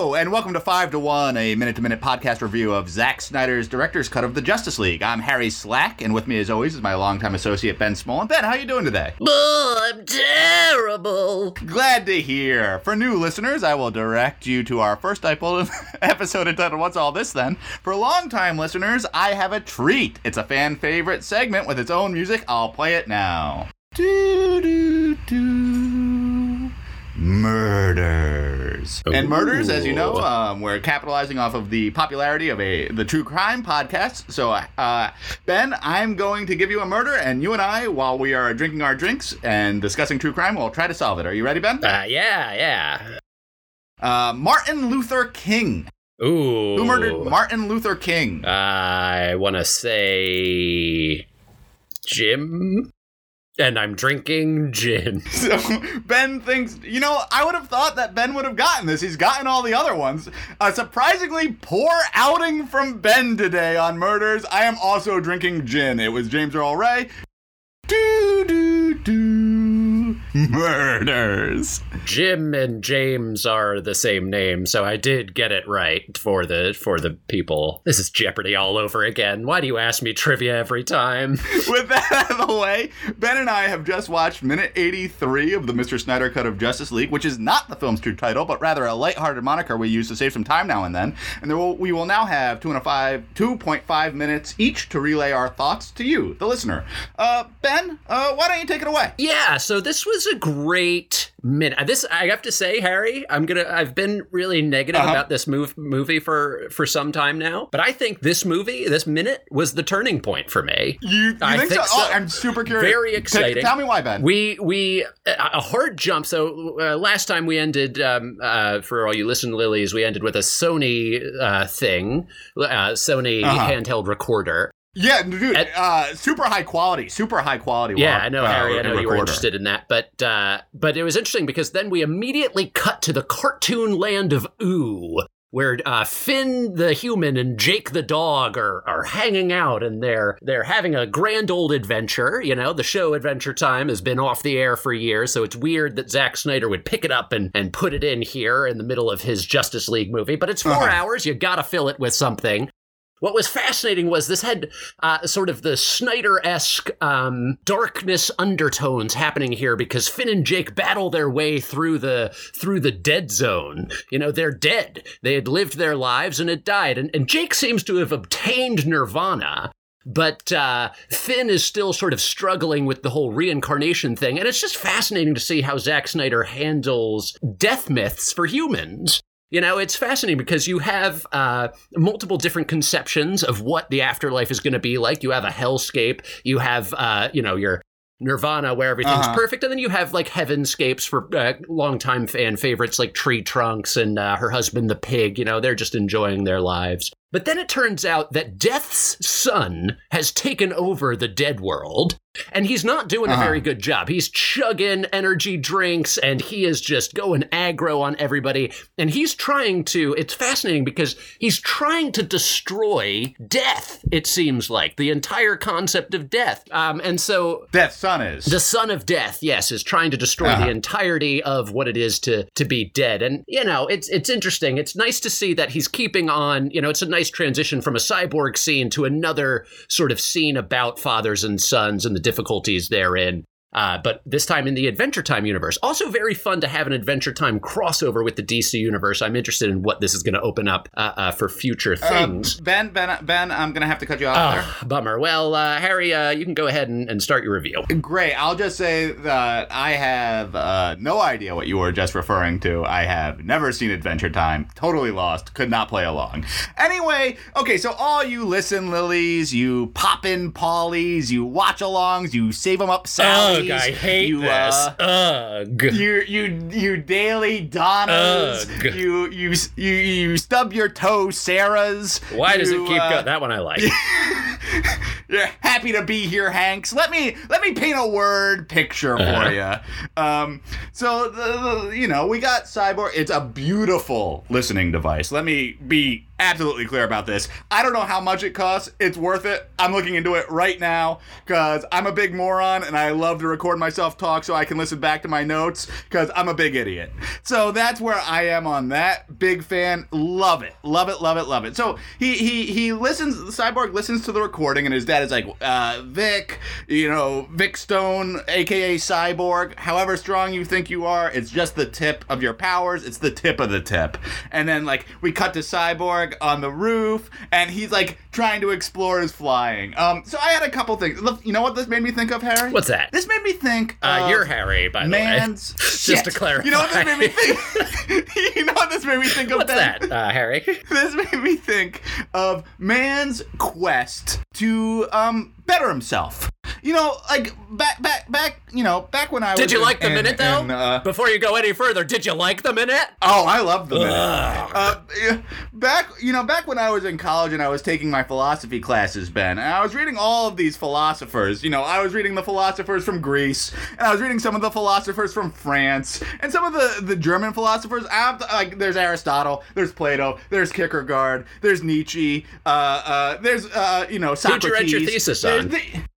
Hello, and welcome to 5 to 1, a minute to minute podcast review of Zack Snyder's director's cut of the Justice League. I'm Harry Slack, and with me, as always, is my longtime associate, Ben Smolin. Ben, how are you doing today? Oh, I'm terrible. Glad to hear. For new listeners, I will direct you to our first episode entitled What's All This Then? For longtime listeners, I have a treat. It's a fan favorite segment with its own music. I'll play it now. Do, do, do. And murders, as you know, um, we're capitalizing off of the popularity of a the true crime podcast. So, uh, Ben, I'm going to give you a murder, and you and I, while we are drinking our drinks and discussing true crime, we'll try to solve it. Are you ready, Ben? Uh, yeah, yeah. Uh, Martin Luther King. Ooh. Who murdered Martin Luther King? I want to say Jim. And I'm drinking gin. So Ben thinks, you know, I would have thought that Ben would have gotten this. He's gotten all the other ones. A surprisingly poor outing from Ben today on murders. I am also drinking gin. It was James Earl Ray. Do do do murders. Jim and James are the same name, so I did get it right for the for the people. This is Jeopardy all over again. Why do you ask me trivia every time? With that out of the way, Ben and I have just watched minute 83 of the Mr. Snyder cut of Justice League, which is not the film's true title, but rather a lighthearted moniker we use to save some time now and then. And there will, we will now have two and a five, 2.5 minutes each to relay our thoughts to you, the listener. Uh, Ben, uh, why don't you take it away? Yeah, so this was a great minute. This I have to say, Harry, I'm gonna. I've been really negative Uh-huh. about this move, movie for for some time now, but I think this movie, this minute, was the turning point for me. You, you I think, think so? Oh. I'm super curious. Very T- exciting. tell me why, Ben. We we a a hard jump. So uh, last time we ended um, uh, for all you listen lilies, we ended with a Sony uh, thing, uh, Sony Uh-huh. handheld recorder. Yeah, dude, At- uh, super high quality, super high quality. Yeah, wa- I know, uh, Harry. I know you were interested in that, but uh, but it was interesting because then we immediately cut to the cartoon land of Ooh, where uh, Finn the human and Jake the dog are are hanging out, and they're they're having a grand old adventure. You know, the show Adventure Time has been off the air for years, so it's weird that Zack Snyder would pick it up and and put it in here in the middle of his Justice League movie. But it's 4 Uh-huh. hours. You got to fill it with something. What was fascinating was this had uh, sort of the Snyder esque um, darkness undertones happening here because Finn and Jake battle their way through the through the dead zone. You know, they're dead. They had lived their lives and had died, and, and Jake seems to have obtained nirvana. But uh, Finn is still sort of struggling with the whole reincarnation thing, and it's just fascinating to see how Zack Snyder handles death myths for humans. You know, it's fascinating because you have uh, multiple different conceptions of what the afterlife is going to be like. You have a hellscape. You have, uh, you know, your Nirvana where everything's Uh-huh. perfect, and then you have like heavenscapes for uh, longtime fan favorites like Tree Trunks and uh, her husband the pig. You know, they're just enjoying their lives. But then it turns out that Death's son has taken over the dead world, and he's not doing Uh-huh. a very good job. He's chugging energy drinks, and he is just going aggro on everybody. And he's trying to, it's fascinating because he's trying to destroy death, it seems like, the entire concept of death. Um, and so Death's son is. the son of death, yes, is trying to destroy Uh-huh. the entirety of what it is to to be dead. And you know, it's it's interesting. It's nice to see that he's keeping on, you know, it's a nice transition from a cyborg scene to another sort of scene about fathers and sons and the difficulties therein. Uh, but this time in the Adventure Time universe. Also, very fun to have an Adventure Time crossover with the DC universe. I'm interested in what this is going to open up uh, uh, for future Uh, things. ben, Ben, Ben, I'm gonna have to cut you off there. Ah, bummer. Well, uh, Harry, uh, you can go ahead and, and start your review. Great. I'll just say that I have uh, no idea what you were just referring to. I have never seen Adventure Time. Totally lost. Could not play along. Anyway, okay, so all you listen lilies, you pop in pollies, you watch alongs, you save them up sallies. Ugh, I hate you, this. uh, Ugh. you you you daily Donnas, Ugh. you you you you stub your toe Sarahs. Why does it keep uh, going? That one I like. You're happy to be here, Hanks. Let me let me paint a word picture for Uh-huh. you. Um, so the, the you know we got Cyborg. It's a beautiful listening device. Let me be absolutely clear about this. I don't know how much it costs. It's worth it. I'm looking into it right now because I'm a big moron and I love to record myself talk so I can listen back to my notes because I'm a big idiot. So that's where I am on that. Big fan. Love it. Love it. Love it. Love it. So he he he listens. Cyborg listens to the recording and his dad is like, uh, Vic, you know, Vic Stone, aka Cyborg. However strong you think you are, it's just the tip of your powers. It's the tip of the tip. And then like we cut to Cyborg on the roof, and he's like trying to explore his flying. Um, so I had a couple things. Look, You know what this made me think of, Harry? What's that? This made me think. Uh, of you're Harry, by the man's way. Just shit. to clarify. You know what this made me think? you know what this made me think of? What's Ben? that, uh, Harry? This made me think of man's quest to um better himself. You know, like back, back, back. You know, back when I was. Did you in- like the in- minute though? in, uh, Before you go any further, did you like the minute? Oh, I love the minute. Uh, back, you know, back when I was in college and I was taking my philosophy classes, Ben, and I was reading all of these philosophers. You know, I was reading the philosophers from Greece, and I was reading some of the philosophers from France, and some of the the German philosophers. I have to, like, there's Aristotle, there's Plato, there's Kierkegaard, there's Nietzsche, uh, uh, there's uh, you know, Who'd you write your thesis on?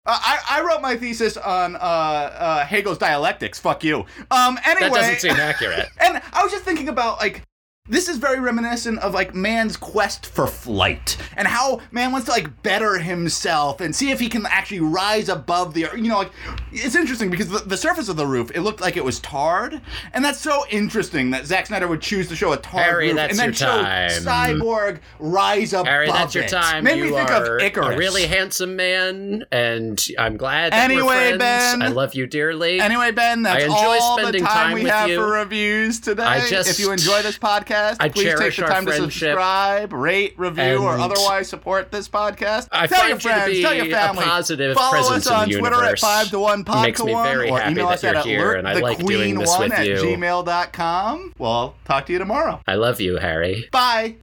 Uh, I, I wrote my thesis on uh, uh, Hegel's dialectics. Fuck you. Um, anyway, That doesn't seem accurate. and I was just thinking about like this is very reminiscent of like man's quest for flight and how man wants to like better himself and see if he can actually rise above the you know like it's interesting because the, the surface of the roof it looked like it was tarred and that's so interesting that Zack Snyder would choose to show a tarred Harry, roof and then show time. Cyborg rise above Harry, that's your it. time. Made you me think of Icarus. a really handsome man, and I'm glad that we're Anyway. Ben. I love you dearly. Anyway, Ben, that's all the time, time we have you. for reviews today. I just- if you enjoy this podcast, I please take the time to subscribe, rate, review, or otherwise support this podcast. I tell your friends, be tell your family. positive Follow us on Twitter at five to one pod Makes to me one, very or happy email that us at here, and I like queen doing this one with at you. gmail.com. Well, talk to you tomorrow. I love you, Harry. Bye.